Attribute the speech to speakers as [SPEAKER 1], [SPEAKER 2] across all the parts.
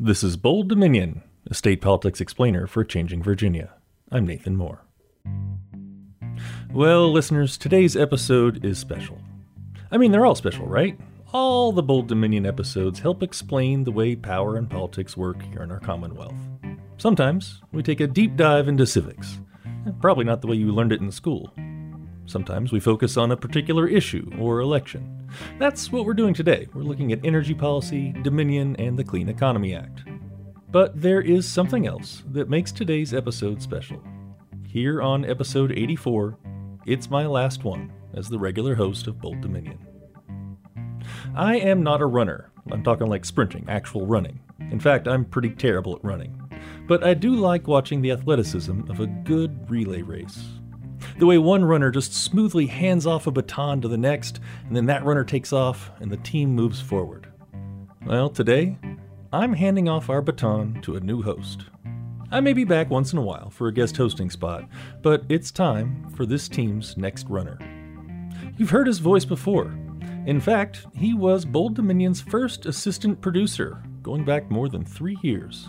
[SPEAKER 1] This is Bold Dominion, a state politics explainer for Changing Virginia. I'm Nathan Moore. Well, listeners, today's episode is special. I mean, they're all special, right? All the Bold Dominion episodes help explain the way power and politics work here in our Commonwealth. Sometimes we take a deep dive into civics. Eh, probably not the way you learned it in school. Sometimes we focus on a particular issue or election. That's what we're doing today. We're looking at energy policy, Dominion, and the Clean Economy Act. But there is something else that makes today's episode special. Here on episode 84, it's my last one as the regular host of Bold Dominion. I am not a runner. I'm talking like sprinting, actual running. In fact, I'm pretty terrible at running. But I do like watching the athleticism of a good relay race. The way one runner just smoothly hands off a baton to the next, and then that runner takes off and the team moves forward. Well, today, I'm handing off our baton to a new host. I may be back once in a while for a guest hosting spot, but it's time for this team's next runner. You've heard his voice before. In fact, he was Bold Dominion's first assistant producer, going back more than three years.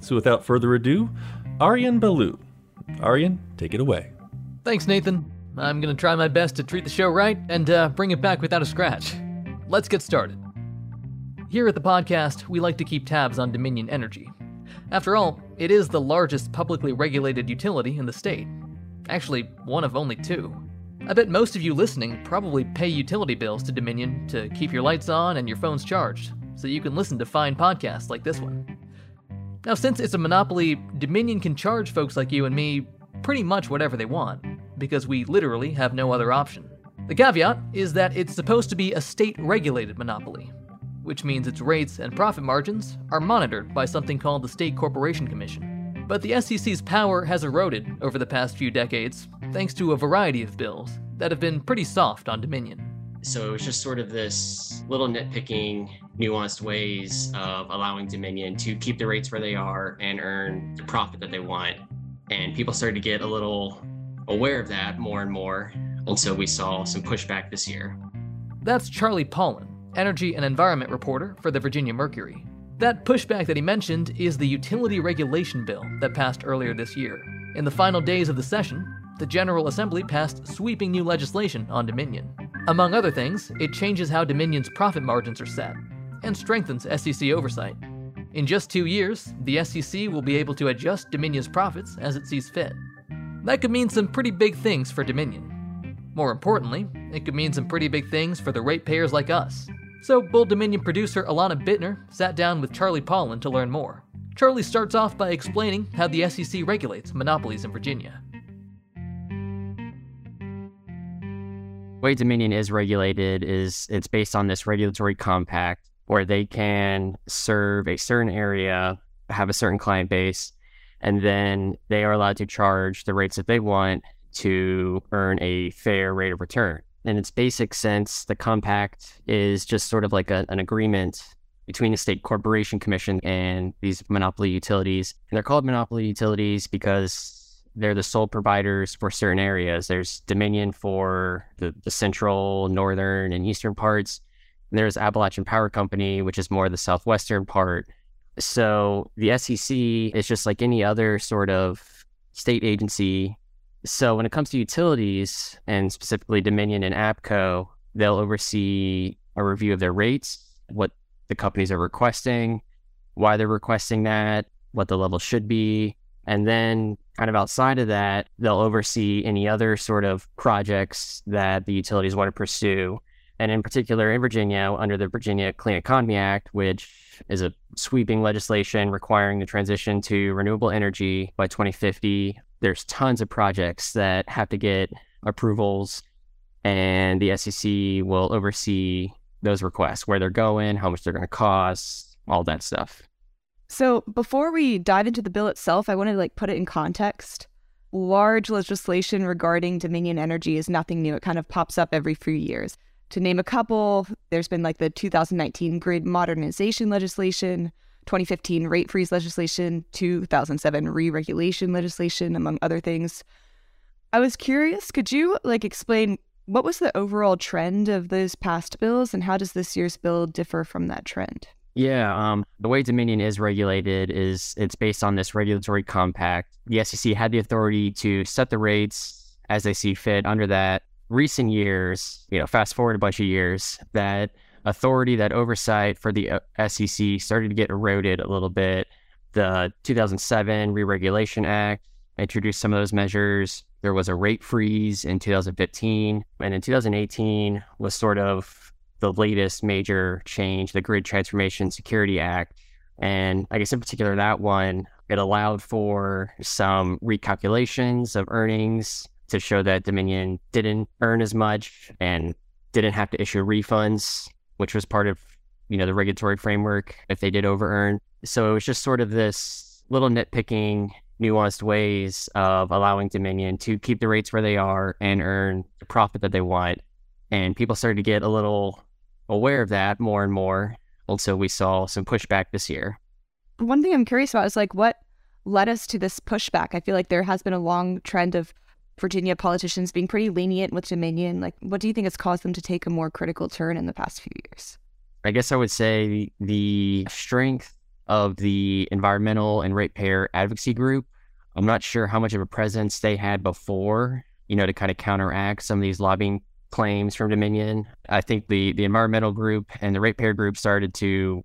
[SPEAKER 1] So without further ado, Aryan Balu. Aryan, take it away.
[SPEAKER 2] Thanks, Nathan. I'm gonna try my best to treat the show right and uh, bring it back without a scratch. Let's get started. Here at the podcast, we like to keep tabs on Dominion Energy. After all, it is the largest publicly regulated utility in the state. Actually, one of only two. I bet most of you listening probably pay utility bills to Dominion to keep your lights on and your phones charged, so you can listen to fine podcasts like this one. Now, since it's a monopoly, Dominion can charge folks like you and me pretty much whatever they want, because we literally have no other option. The caveat is that it's supposed to be a state regulated monopoly, which means its rates and profit margins are monitored by something called the State Corporation Commission. But the SCC's power has eroded over the past few decades, thanks to a variety of bills that have been pretty soft on Dominion.
[SPEAKER 3] So it was just sort of this little nitpicking, nuanced ways of allowing Dominion to keep the rates where they are and earn the profit that they want. And people started to get a little aware of that more and more. And so we saw some pushback this year.
[SPEAKER 2] That's Charlie Paullin, energy and environment reporter for the Virginia Mercury. That pushback that he mentioned is the utility regulation bill that passed earlier this year. In the final days of the session, the General Assembly passed sweeping new legislation on Dominion. Among other things, it changes how Dominion's profit margins are set and strengthens SCC oversight. In just two years, the SCC will be able to adjust Dominion's profits as it sees fit. That could mean some pretty big things for Dominion. More importantly, it could mean some pretty big things for the ratepayers like us. So, Bold Dominion producer Alana Bittner sat down with Charlie Paullin to learn more. Charlie starts off by explaining how the SCC regulates monopolies in Virginia.
[SPEAKER 4] way Dominion is regulated is it's based on this regulatory compact where they can serve a certain area, have a certain client base, and then they are allowed to charge the rates that they want to earn a fair rate of return in its basic sense, the compact is just sort of like a, an agreement between the state corporation commission and these monopoly utilities. And they're called monopoly utilities because they're the sole providers for certain areas. There's Dominion for the, the central, northern, and eastern parts. And there's Appalachian Power Company, which is more the southwestern part. So the SCC is just like any other sort of state agency so when it comes to utilities and specifically Dominion and APCO, they'll oversee a review of their rates, what the companies are requesting, why they're requesting that, what the level should be. And then, kind of outside of that, they'll oversee any other sort of projects that the utilities want to pursue. And in particular, in Virginia, under the Virginia Clean Economy Act, which is a sweeping legislation requiring the transition to renewable energy by 2050 there's tons of projects that have to get approvals, and the SCC will oversee those requests, where they're going, how much they're going to cost, all that stuff.
[SPEAKER 5] So before we dive into the bill itself, I want to like put it in context. Large legislation regarding Dominion Energy is nothing new. It kind of pops up every few years. To name a couple, there's been like the 2019 grid modernization legislation, 2015 rate freeze legislation, 2007 re-regulation legislation, among other things. I was curious, could you like explain what was the overall trend of those past bills and how does this year's bill differ from that trend?
[SPEAKER 4] Yeah, um, the way Dominion is regulated is it's based on this regulatory compact. The SCC had the authority to set the rates as they see fit. Under that, recent years, you know, fast forward a bunch of years, that authority, that oversight for the uh, SCC started to get eroded a little bit. The 2007 Re-Regulation Act introduced some of those measures. There was a rate freeze in 2015, and in 2018 was sort of the latest major change, the Grid Transformation Security Act. And I guess in particular, that one, it allowed for some recalculations of earnings to show that Dominion didn't earn as much and didn't have to issue refunds, which was part of, you know, the regulatory framework if they did over earn. So it was just sort of this little nitpicking, nuanced ways of allowing Dominion to keep the rates where they are and earn the profit that they want. And people started to get a little aware of that more and more. Also, we saw some pushback this year.
[SPEAKER 5] One thing I'm curious about is like what led us to this pushback. I feel like there has been a long trend of Virginia politicians being pretty lenient with Dominion. Like, what do you think has caused them to take a more critical turn in the past few years?
[SPEAKER 4] I guess I would say the strength of the environmental and ratepayer advocacy group. I'm not sure how much of a presence they had before, you know, to kind of counteract some of these lobbying claims from Dominion. I think the the environmental group and the ratepayer group started to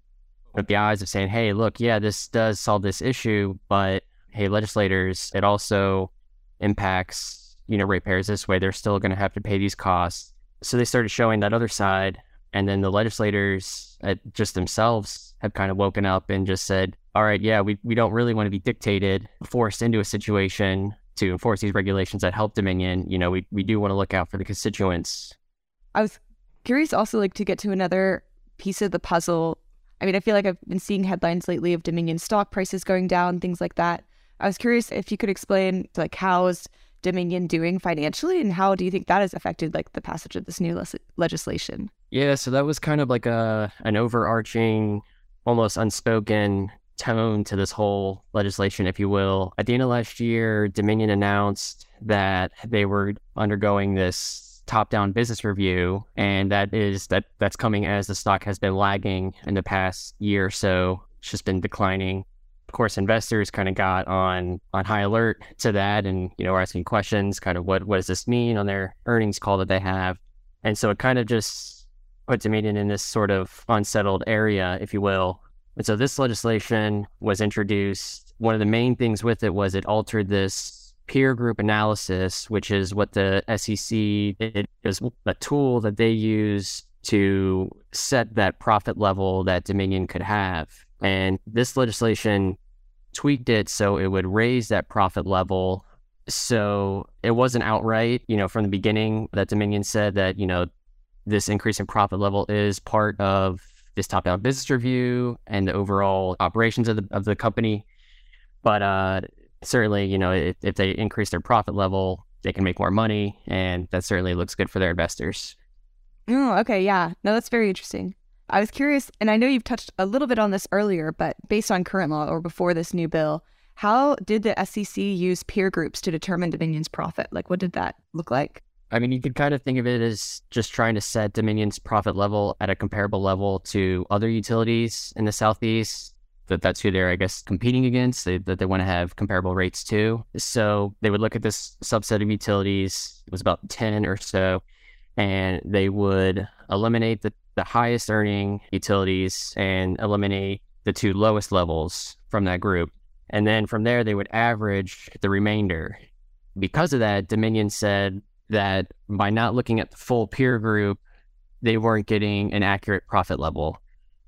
[SPEAKER 4] open the eyes of saying, hey, look, yeah, this does solve this issue, but hey, legislators, it also impacts, you know, ratepayers this way. They're still going to have to pay these costs. So they started showing that other side. And then the legislators uh, just themselves have kind of woken up and just said, all right, yeah, we, we don't really want to be dictated, forced into a situation to enforce these regulations that help Dominion, you know, we, we do want to look out for the constituents.
[SPEAKER 5] I was curious also like to get to another piece of the puzzle. I mean, I feel like I've been seeing headlines lately of Dominion stock prices going down, things like that. I was curious if you could explain like how is Dominion doing financially and how do you think that has affected like the passage of this new le- legislation?
[SPEAKER 4] Yeah, so that was kind of like a an overarching almost unspoken tone to this whole legislation, if you will. At the end of last year, Dominion announced that they were undergoing this top-down business review, and that is that that's coming as the stock has been lagging in the past year or so. It's just been declining. Of course, investors kind of got on on high alert to that, and you know, are asking questions, kind of what what does this mean on their earnings call that they have, and so it kind of just put Dominion in this sort of unsettled area, if you will, and so this legislation was introduced. One of the main things with it was it altered this peer group analysis, which is what the SCC it is a tool that they use to set that profit level that Dominion could have. And this legislation tweaked it so it would raise that profit level. So it wasn't outright, you know, from the beginning that Dominion said that, you know, this increase in profit level is part of this top down business review and the overall operations of the, of the company. But uh, certainly, you know, if, if they increase their profit level, they can make more money. And that certainly looks good for their investors.
[SPEAKER 5] Oh, okay. Yeah. No, that's very interesting. I was curious, and I know you've touched a little bit on this earlier, but based on current law or before this new bill, how did the SCC use peer groups to determine Dominion's profit? Like, what did that look like?
[SPEAKER 4] I mean, you could kind of think of it as just trying to set Dominion's profit level at a comparable level to other utilities in the Southeast. That that's who they're, I guess, competing against. They, that they want to have comparable rates to. So they would look at this subset of utilities. It was about ten or so, and they would eliminate the, the highest earning utilities and eliminate the two lowest levels from that group. And then from there, they would average the remainder. Because of that, Dominion said that by not looking at the full peer group, they weren't getting an accurate profit level.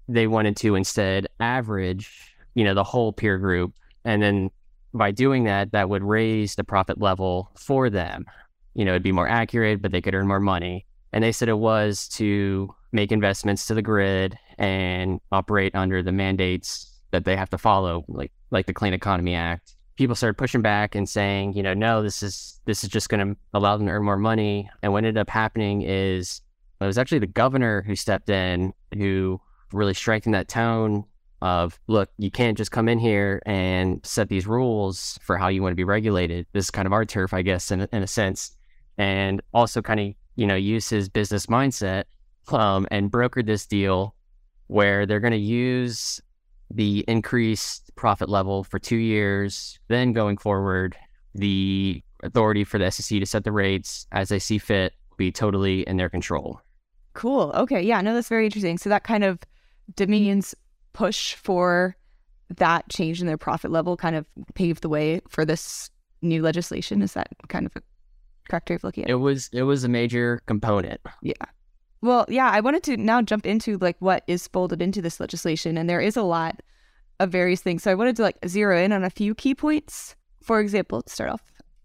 [SPEAKER 4] They wanted to instead average, you know, the whole peer group. And then by doing that, that would raise the profit level for them. You know, it'd be more accurate, but they could earn more money. And they said it was to make investments to the grid and operate under the mandates that they have to follow, like like the Clean Economy Act people started pushing back and saying, you know, no, this is this is just going to allow them to earn more money. And what ended up happening is it was actually the governor who stepped in who really strengthened that tone of look, you can't just come in here and set these rules for how you want to be regulated. This is kind of our turf, I guess, in, in a sense, and also kind of you know use his business mindset um, and brokered this deal where they're going to use the increased profit level for two years. Then going forward, the authority for the SCC to set the rates as they see fit will be totally in their control.
[SPEAKER 5] Cool. Okay. Yeah. No, that's very interesting. So that kind of Dominion's push for that change in their profit level kind of paved the way for this new legislation. Is that kind of a correct way of looking at it?
[SPEAKER 4] It was it was a major component.
[SPEAKER 5] Yeah. Well, yeah, I wanted to now jump into like what is folded into this legislation, and there is a lot of various things. So I wanted to like zero in on a few key points. For example, to start off,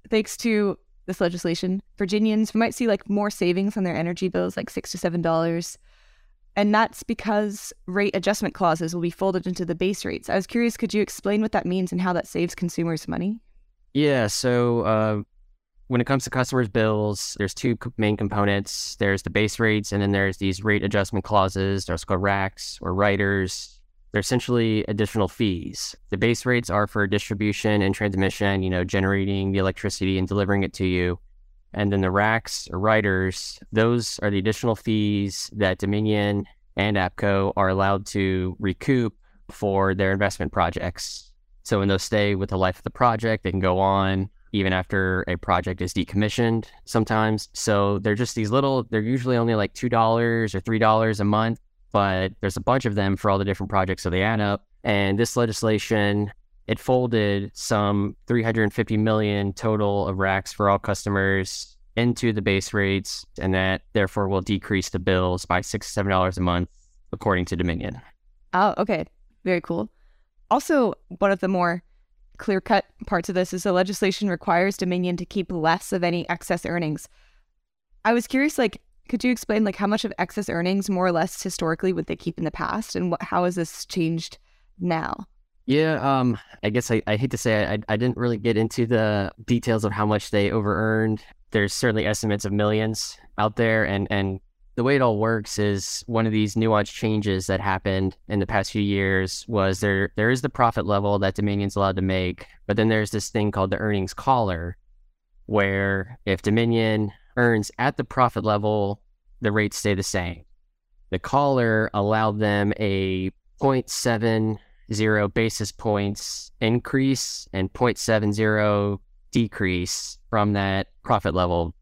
[SPEAKER 5] thanks to this legislation, Virginians might see like more savings on their energy bills, like six to seven dollars. And that's because rate adjustment clauses will be folded into the base rates. I was curious, could you explain what that means and how that saves consumers money?
[SPEAKER 4] Yeah. So uh, when it comes to customers' bills, there's two main components. There's the base rates, and then there's these rate adjustment clauses. They're called RACs or riders. They're essentially additional fees. The base rates are for distribution and transmission, you know, generating the electricity and delivering it to you. And then the RACs or riders, those are the additional fees that Dominion and APCO are allowed to recoup for their investment projects. So when those stay with the life of the project, they can go on even after a project is decommissioned sometimes. So they're just these little, they're usually only like $2 or $3 a month, but there's a bunch of them for all the different projects. So they add up. And this legislation, it folded some 350 million total of RACs for all customers into the base rates, and that therefore will decrease the bills by six to seven dollars a month, according to Dominion.
[SPEAKER 5] Oh, okay. Very cool. Also, one of the more clear cut parts of this is the legislation requires Dominion to keep less of any excess earnings. I was curious, like, could you explain like how much of excess earnings, more or less historically, would they keep in the past, and what how has this changed now?
[SPEAKER 4] Yeah, um, I guess I, I hate to say I, I didn't really get into the details of how much they over earned. There's certainly estimates of millions out there, and and the way it all works is one of these nuanced changes that happened in the past few years was there there is the profit level that Dominion's allowed to make, but then there's this thing called the earnings collar, where if Dominion earns at the profit level, the rates stay the same. The collar allowed them a 0.70 basis points increase and 0.70 decrease from that profit level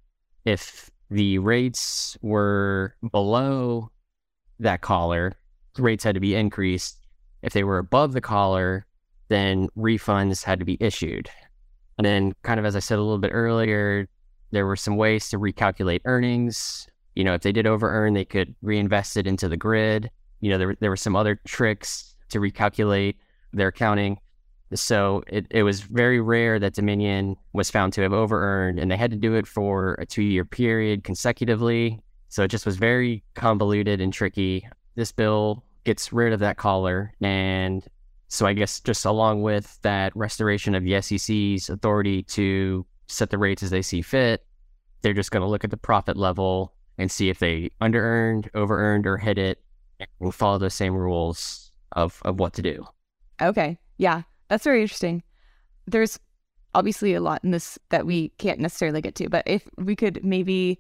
[SPEAKER 4] if the rates were below that collar, rates had to be increased. If they were above the collar, then refunds had to be issued. And then, kind of as I said a little bit earlier, there were some ways to recalculate earnings. You know, if they did over earn, they could reinvest it into the grid. You know, there, there were some other tricks to recalculate their accounting. So it, it was very rare that Dominion was found to have over earned, and they had to do it for a two year period consecutively. So it just was very convoluted and tricky. This bill gets rid of that collar. And so I guess just along with that restoration of the SCC's authority to set the rates as they see fit, they're just going to look at the profit level and see if they under earned, over earned, or hit it. And follow those same rules of, of what to do.
[SPEAKER 5] Okay. Yeah. That's very interesting. There's obviously a lot in this that we can't necessarily get to, but if we could maybe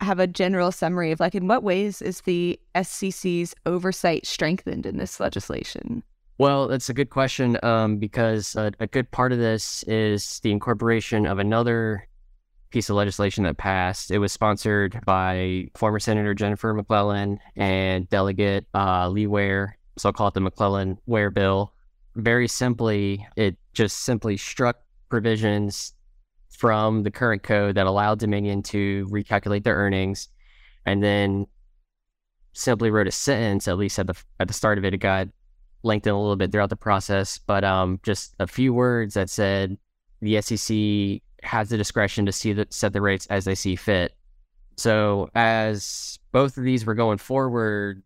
[SPEAKER 5] have a general summary of like in what ways is the SCC's oversight strengthened in this legislation?
[SPEAKER 4] Well, that's a good question um, because a, a good part of this is the incorporation of another piece of legislation that passed. It was sponsored by former Senator Jennifer McClellan and Delegate uh, Lee Ware. So I'll call it the McClellan Ware bill very simply, it just simply struck provisions from the current code that allowed Dominion to recalculate their earnings, and then simply wrote a sentence. At least at the at the start of it, it got lengthened a little bit throughout the process, but um, just a few words that said the SCC has the discretion to see the, set the rates as they see fit. So as both of these were going forward,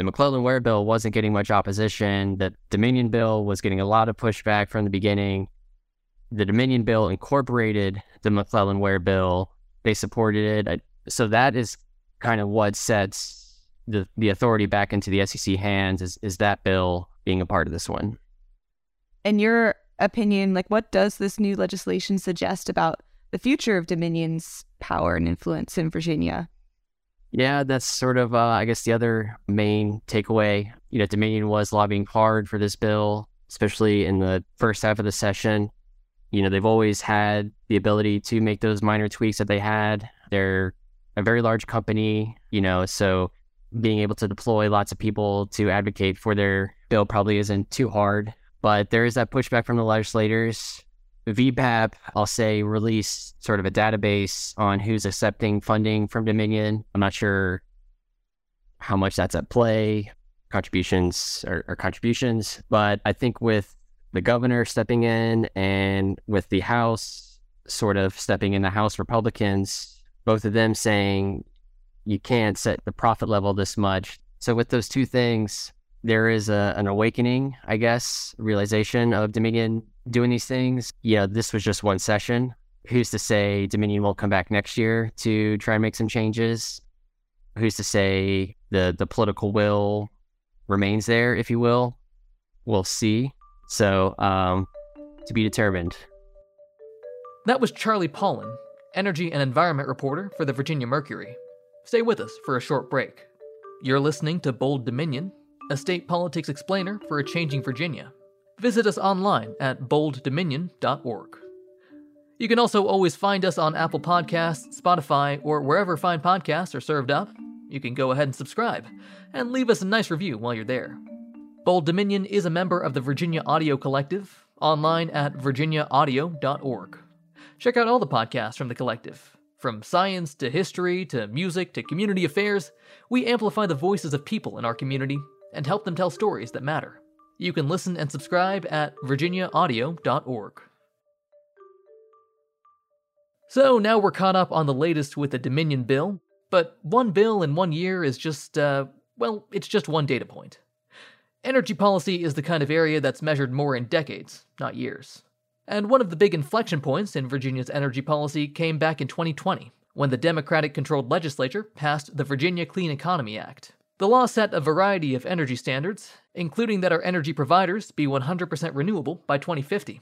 [SPEAKER 4] the McClellan Ware bill wasn't getting much opposition. The Dominion bill was getting a lot of pushback from the beginning. The Dominion bill incorporated the McClellan Ware bill. They supported it. So that is kind of what sets the, the authority back into the SCC hands is, is that bill being a part of this one.
[SPEAKER 5] In your opinion, like what does this new legislation suggest about the future of Dominion's power and influence in Virginia?
[SPEAKER 4] Yeah, that's sort of, uh, I guess, the other main takeaway. You know, Dominion was lobbying hard for this bill, especially in the first half of the session. You know, they've always had the ability to make those minor tweaks that they had. They're a very large company, you know, so being able to deploy lots of people to advocate for their bill probably isn't too hard. But there is that pushback from the legislators. VPAP, I'll say, released sort of a database on who's accepting funding from Dominion. I'm not sure how much that's at play, contributions or, or contributions, but I think with the governor stepping in and with the House sort of stepping in the House Republicans, both of them saying you can't set the profit level this much. So with those two things, there is a, an awakening, I guess, realization of Dominion doing these things. Yeah, this was just one session. Who's to say Dominion will come back next year to try and make some changes? Who's to say the the political will remains there, if you will? We'll see. So, um, to be determined.
[SPEAKER 2] That was Charlie Paullin, energy and environment reporter for the Virginia Mercury. Stay with us for a short break. You're listening to Bold Dominion, a state politics explainer for a changing Virginia. Visit us online at bolddominion.org. You can also always find us on Apple Podcasts, Spotify, or wherever fine podcasts are served up. You can go ahead and subscribe and leave us a nice review while you're there. Bold Dominion is a member of the Virginia Audio Collective, online at virginiaaudio.org. Check out all the podcasts from the collective. From science to history to music to community affairs, we amplify the voices of people in our community and help them tell stories that matter. You can listen and subscribe at virginiaaudio.org. So now we're caught up on the latest with the Dominion bill, but one bill in one year is just, uh, well, it's just one data point. Energy policy is the kind of area that's measured more in decades, not years. And one of the big inflection points in Virginia's energy policy came back in 2020, when the Democratic controlled legislature passed the Virginia Clean Economy Act. The law set a variety of energy standards, including that our energy providers be 100% renewable by 2050.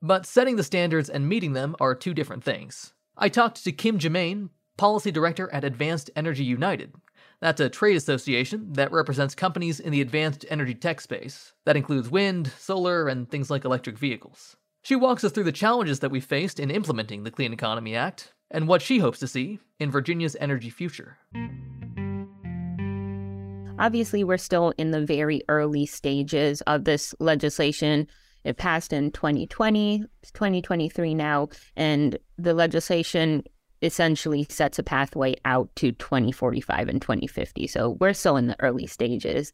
[SPEAKER 2] But setting the standards and meeting them are two different things. I talked to Kim Jemaine, Policy Director at Advanced Energy United. That's a trade association that represents companies in the advanced energy tech space. That includes wind, solar, and things like electric vehicles. She walks us through the challenges that we faced in implementing the Clean Economy Act and what she hopes to see in Virginia's energy future.
[SPEAKER 6] Obviously, we're still in the very early stages of this legislation. It passed in 2020, 2023 now, and the legislation essentially sets a pathway out to 2045 and 2050. So we're still in the early stages.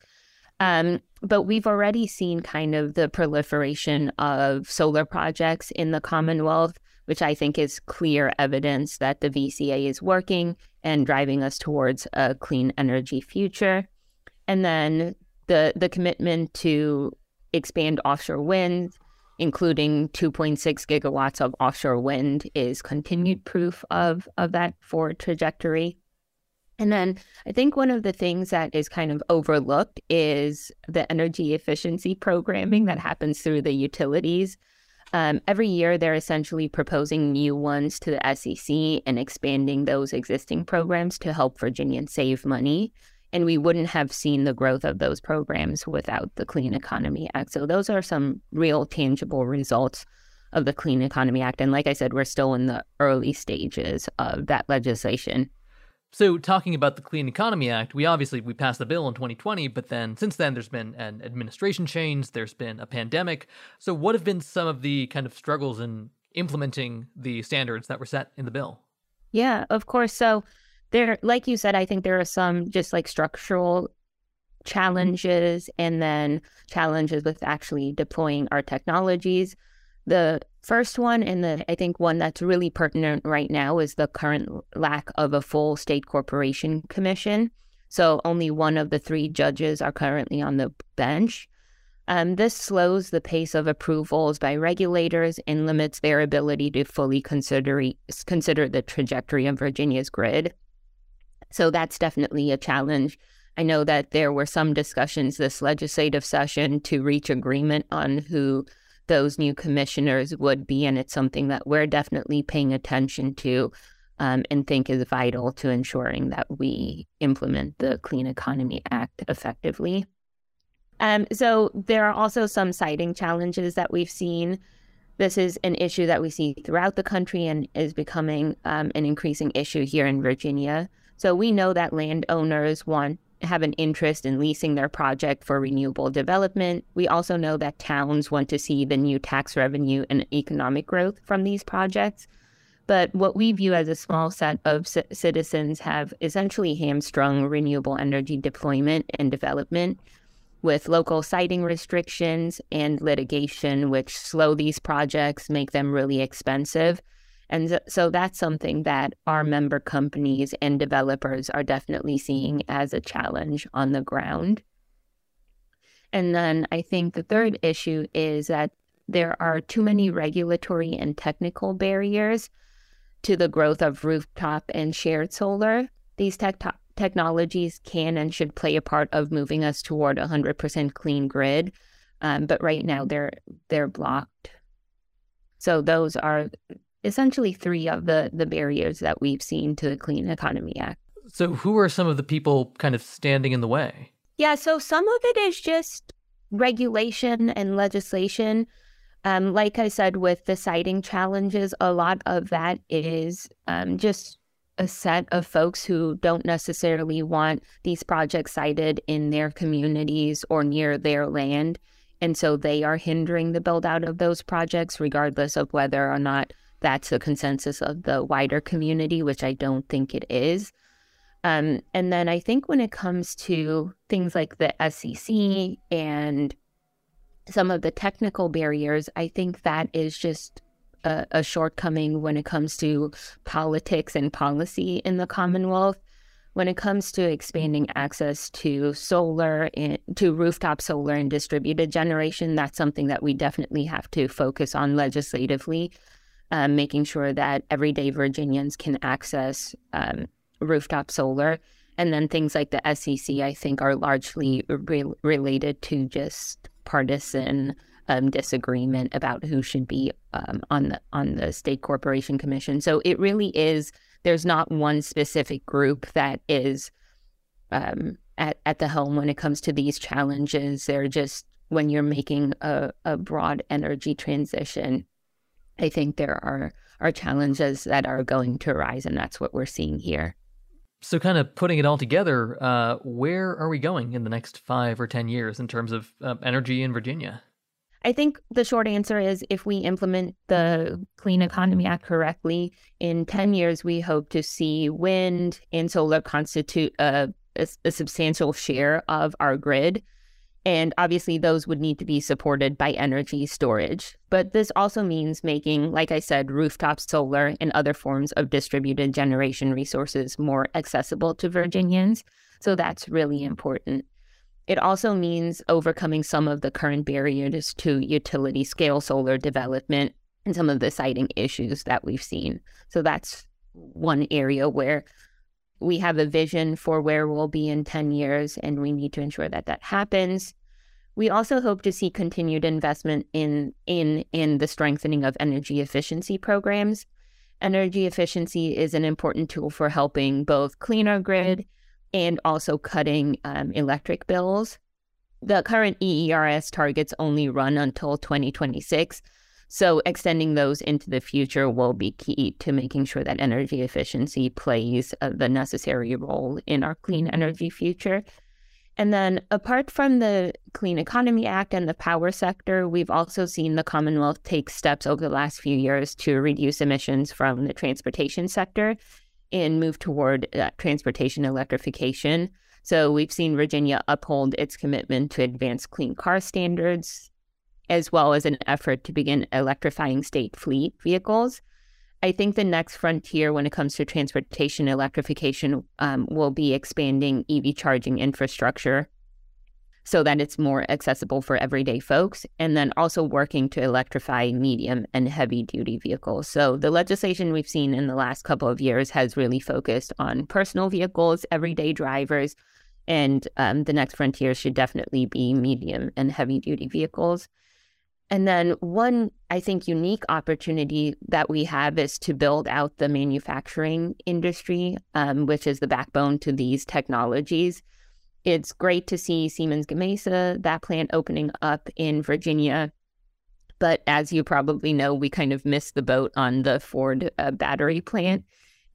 [SPEAKER 6] Um, but we've already seen kind of the proliferation of solar projects in the Commonwealth, which I think is clear evidence that the VCA is working and driving us towards a clean energy future. And then the the commitment to expand offshore wind, including 2.6 gigawatts of offshore wind, is continued proof of of that forward trajectory. And then I think one of the things that is kind of overlooked is the energy efficiency programming that happens through the utilities. Um, every year, they're essentially proposing new ones to the SCC and expanding those existing programs to help Virginians save money and we wouldn't have seen the growth of those programs without the Clean Economy Act. So those are some real tangible results of the Clean Economy Act. And like I said, we're still in the early stages of that legislation.
[SPEAKER 2] So talking about the Clean Economy Act, we obviously we passed the bill in 2020, but then since then there's been an administration change, there's been a pandemic. So what have been some of the kind of struggles in implementing the standards that were set in the bill?
[SPEAKER 6] Yeah, of course. So there like you said i think there are some just like structural challenges and then challenges with actually deploying our technologies. The first one and the i think one that's really pertinent right now is the current lack of a full state corporation commission. So only one of the three judges are currently on the bench. Um, this slows the pace of approvals by regulators and limits their ability to fully consider consider the trajectory of Virginia's grid. So that's definitely a challenge. I know that there were some discussions this legislative session to reach agreement on who those new commissioners would be, and it's something that we're definitely paying attention to. um, and think is vital to ensuring that we implement the Clean Economy Act effectively. Um, so there are also some siting challenges that we've seen. This is an issue that we see throughout the country and is becoming um, an increasing issue here in Virginia. So we know that landowners want have an interest in leasing their project for renewable development. We also know that towns want to see the new tax revenue and economic growth from these projects. But what we view as a small set of c- citizens have essentially hamstrung renewable energy deployment and development with local siting restrictions and litigation, which slow these projects, make them really expensive. And so that's something that our member companies and developers are definitely seeing as a challenge on the ground. And then I think the third issue is that there are too many regulatory and technical barriers to the growth of rooftop and shared solar. These tech- technologies can and should play a part of moving us toward a 100% clean grid, um, but right now they're they're blocked. So those are essentially three of the the barriers that we've seen to the Clean Economy Act.
[SPEAKER 2] So who are some of the people kind of standing in the way?
[SPEAKER 6] Yeah, so some of it is just regulation and legislation. Um, like I said, with the siting challenges, a lot of that is um, just a set of folks who don't necessarily want these projects sited in their communities or near their land. And so they are hindering the build out of those projects, regardless of whether or not that's the consensus of the wider community, which I don't think it is. Um, and then I think when it comes to things like the SCC and some of the technical barriers, I think that is just a, a shortcoming when it comes to politics and policy in the Commonwealth. When it comes to expanding access to solar to rooftop solar and distributed generation, that's something that we definitely have to focus on legislatively um, making sure that everyday Virginians can access um, rooftop solar. And then things like the SCC, I think, are largely re- related to just partisan um, disagreement about who should be um, on the on the state corporation commission. So it really is. There's not one specific group that is um, at at the helm when it comes to these challenges. They're just when you're making a, a broad energy transition, I think there are are challenges that are going to arise, and that's what we're seeing here.
[SPEAKER 2] So, kind of putting it all together, uh, where are we going in the next five or ten years in terms of uh, energy in Virginia?
[SPEAKER 6] I think the short answer is if we implement the Clean Economy Act correctly, in 10 years, we hope to see wind and solar constitute a, a, a substantial share of our grid. And obviously, those would need to be supported by energy storage. But this also means making, like I said, rooftop solar and other forms of distributed generation resources more accessible to Virginians. So that's really important. It also means overcoming some of the current barriers to utility scale solar development and some of the siting issues that we've seen. So that's one area where we have a vision for where we'll be in 10 years, and we need to ensure that that happens. We also hope to see continued investment in in in the strengthening of energy efficiency programs. Energy efficiency is an important tool for helping both clean our grid and also cutting um, electric bills. The current EERS targets only run until 2026, so extending those into the future will be key to making sure that energy efficiency plays uh, the necessary role in our clean energy future. And then, apart from the Clean Economy Act and the power sector, we've also seen the Commonwealth take steps over the last few years to reduce emissions from the transportation sector and move toward uh, transportation electrification. So, we've seen Virginia uphold its commitment to advance clean car standards as well as an effort to begin electrifying state fleet vehicles. I think the next frontier when it comes to transportation electrification um, will be expanding EV charging infrastructure so that it's more accessible for everyday folks, and then also working to electrify medium and heavy duty vehicles. So, the legislation we've seen in the last couple of years has really focused on personal vehicles, everyday drivers, and um, the next frontier should definitely be medium and heavy duty vehicles. And then one, I think, unique opportunity that we have is to build out the manufacturing industry, um, which is the backbone to these technologies. It's great to see Siemens Gamesa, that plant opening up in Virginia. But as you probably know, we kind of missed the boat on the Ford uh, battery plant.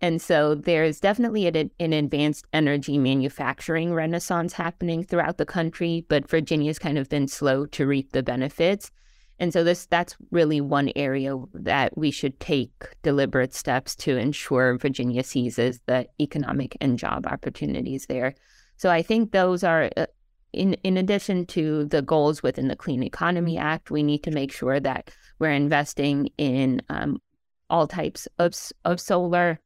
[SPEAKER 6] And so there's definitely an, an advanced energy manufacturing renaissance happening throughout the country, but Virginia's kind of been slow to reap the benefits. And so this that's really one area that we should take deliberate steps to ensure Virginia seizes the economic and job opportunities there. So I think those are uh, in in addition to the goals within the Clean Economy Act, we need to make sure that we're investing in um, all types of of solar.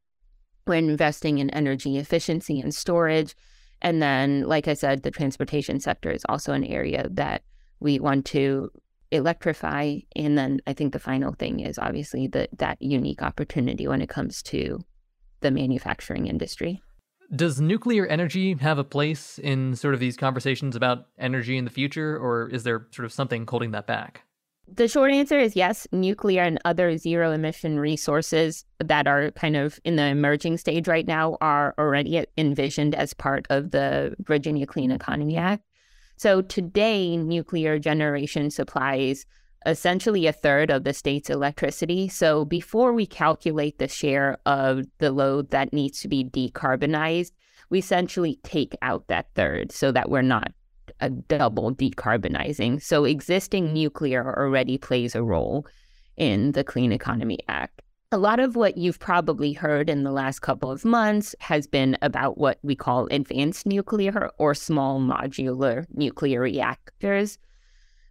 [SPEAKER 6] We're investing in energy efficiency and storage, and then, like I said, the transportation sector is also an area that we want to electrify. And then I think the final thing is obviously the, that unique opportunity when it comes to the manufacturing industry.
[SPEAKER 2] Does nuclear energy have a place in sort of these conversations about energy in the future, or is there sort of something holding that back?
[SPEAKER 6] The short answer is yes. Nuclear and other zero emission resources that are kind of in the emerging stage right now are already envisioned as part of the Virginia Clean Economy Act. So today, nuclear generation supplies essentially a third of the state's electricity. So before we calculate the share of the load that needs to be decarbonized, we essentially take out that third so that we're not a double decarbonizing. So existing nuclear already plays a role in the Clean Economy Act a lot of what you've probably heard in the last couple of months has been about what we call advanced nuclear or small modular nuclear reactors.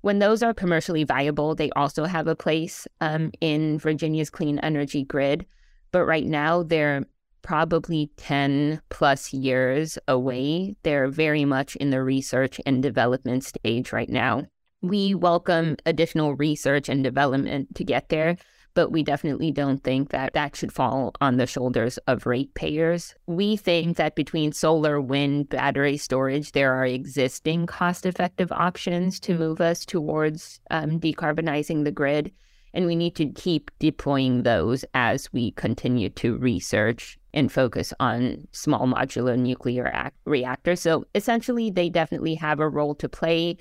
[SPEAKER 6] When those are commercially viable, they also have a place um, in Virginia's clean energy grid. But right now, they're probably 10 plus years away. They're very much in the research and development stage right now. We welcome additional research and development to get there but we definitely don't think that that should fall on the shoulders of ratepayers. We think that between solar, wind, battery storage, there are existing cost effective options to move us towards um, decarbonizing the grid. And we need to keep deploying those as we continue to research and focus on small modular nuclear reactors. So essentially, they definitely have a role to play.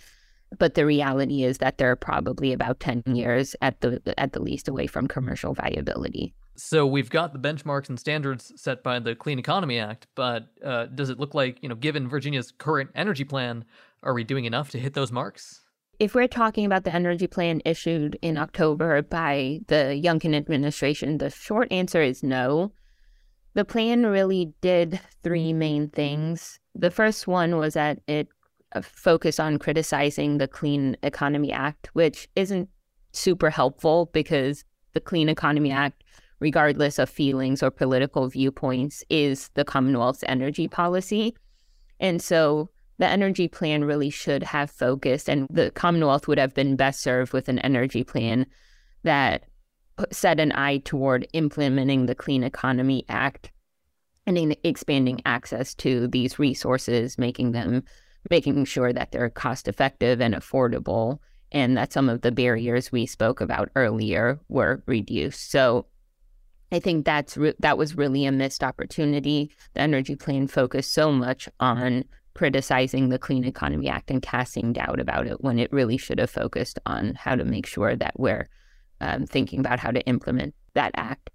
[SPEAKER 6] But the reality is that they're probably about 10 years at the at the least away from commercial viability.
[SPEAKER 2] So we've got the benchmarks and standards set by the Clean Economy Act, but uh, does it look like, you know, given Virginia's current energy plan, are we doing enough to hit those marks?
[SPEAKER 6] If we're talking about the energy plan issued in October by the Youngkin administration, the short answer is no. The plan really did three main things. The first one was that it Uh, focus on criticizing the Clean Economy Act, which isn't super helpful because the Clean Economy Act, regardless of feelings or political viewpoints, is the Commonwealth's energy policy. And so the energy plan really should have focused, and the Commonwealth would have been best served with an energy plan that set an eye toward implementing the Clean Economy Act and expanding access to these resources, making them making sure that they're cost effective and affordable and that some of the barriers we spoke about earlier were reduced. So I think that's re- that was really a missed opportunity. The energy plan focused so much on criticizing the Clean Economy Act and casting doubt about it when it really should have focused on how to make sure that we're um, thinking about how to implement that act.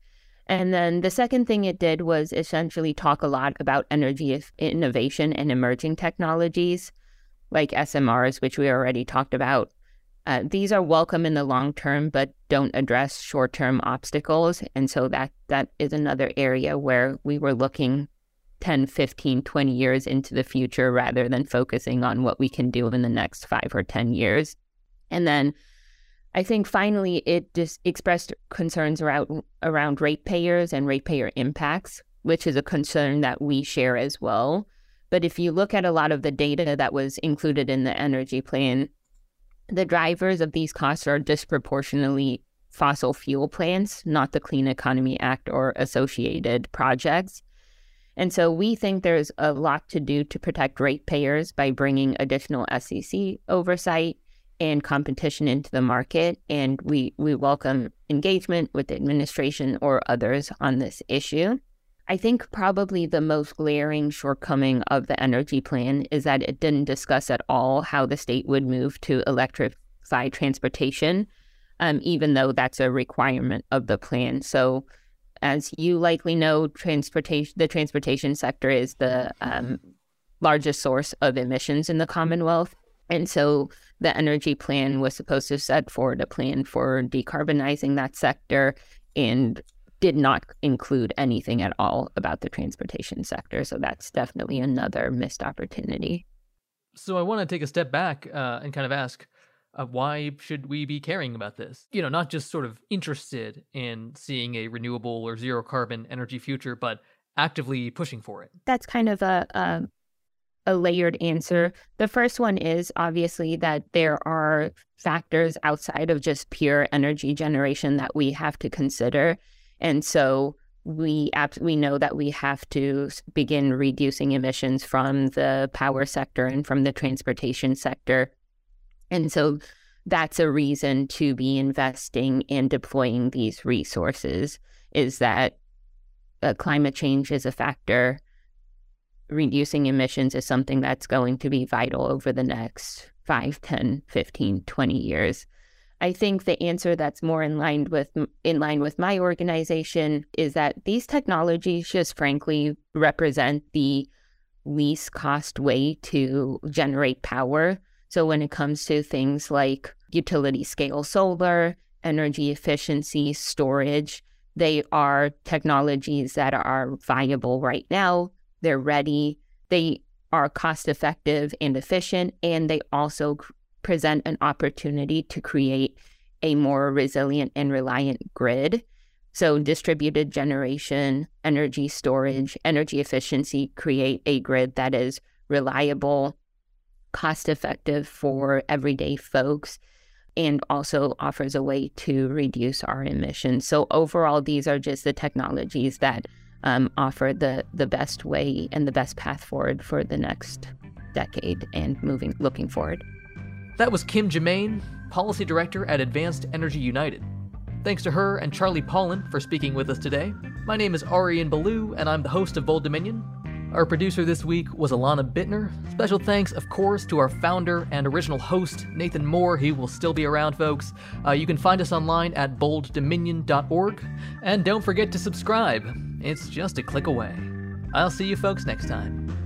[SPEAKER 6] And then the second thing it did was essentially talk a lot about energy innovation and emerging technologies like SMRs, which we already talked about. Uh, these are welcome in the long term, but don't address short term obstacles. And so that that is another area where we were looking 10, 15, 20 years into the future rather than focusing on what we can do in the next five or 10 years. And then I think finally it just expressed concerns around around ratepayers and ratepayer impacts, which is a concern that we share as well. But if you look at a lot of the data that was included in the energy plan, the drivers of these costs are disproportionately fossil fuel plants, not the Clean Economy Act or associated projects. And so we think there's a lot to do to protect ratepayers by bringing additional SCC oversight and competition into the market. And we, we welcome engagement with the administration or others on this issue. I think probably the most glaring shortcoming of the energy plan is that it didn't discuss at all how the state would move to electrified transportation, um, even though that's a requirement of the plan. So, as you likely know, transportation the transportation sector is the um, largest source of emissions in the Commonwealth. And so the energy plan was supposed to set forward a plan for decarbonizing that sector and did not include anything at all about the transportation sector. So that's definitely another missed opportunity.
[SPEAKER 2] So I want to take a step back uh, and kind of ask uh, why should we be caring about this? You know, not just sort of interested in seeing a renewable or zero carbon energy future, but actively pushing for it.
[SPEAKER 6] That's kind of a, a a layered answer. The first one is obviously that there are factors outside of just pure energy generation that we have to consider. And so we we know that we have to begin reducing emissions from the power sector and from the transportation sector. And so that's a reason to be investing in deploying these resources is that uh, climate change is a factor reducing emissions is something that's going to be vital over the next 5, 10, 15, 20 years. I think the answer that's more in line with in line with my organization is that these technologies just frankly represent the least cost way to generate power. So when it comes to things like utility scale solar, energy efficiency, storage, they are technologies that are viable right now they're ready, they are cost effective and efficient, and they also present an opportunity to create a more resilient and reliant grid. So, distributed generation, energy storage, energy efficiency create a grid that is reliable, cost effective for everyday folks, and also offers a way to reduce our emissions. So, overall, these are just the technologies that um, offer the the best way and the best path forward for the next decade and moving looking forward.
[SPEAKER 2] That was Kim Jemaine, Policy Director at Advanced Energy United. Thanks to her and Charlie Paullin for speaking with us today. My name is Arian Ballou, and I'm the host of Bold Dominion. Our producer this week was Alana Bittner. Special thanks, of course, to our founder and original host, Nathan Moore. He will still be around, folks. Uh, you can find us online at bolddominion.org. And don't forget to subscribe, it's just a click away. I'll see you folks next time.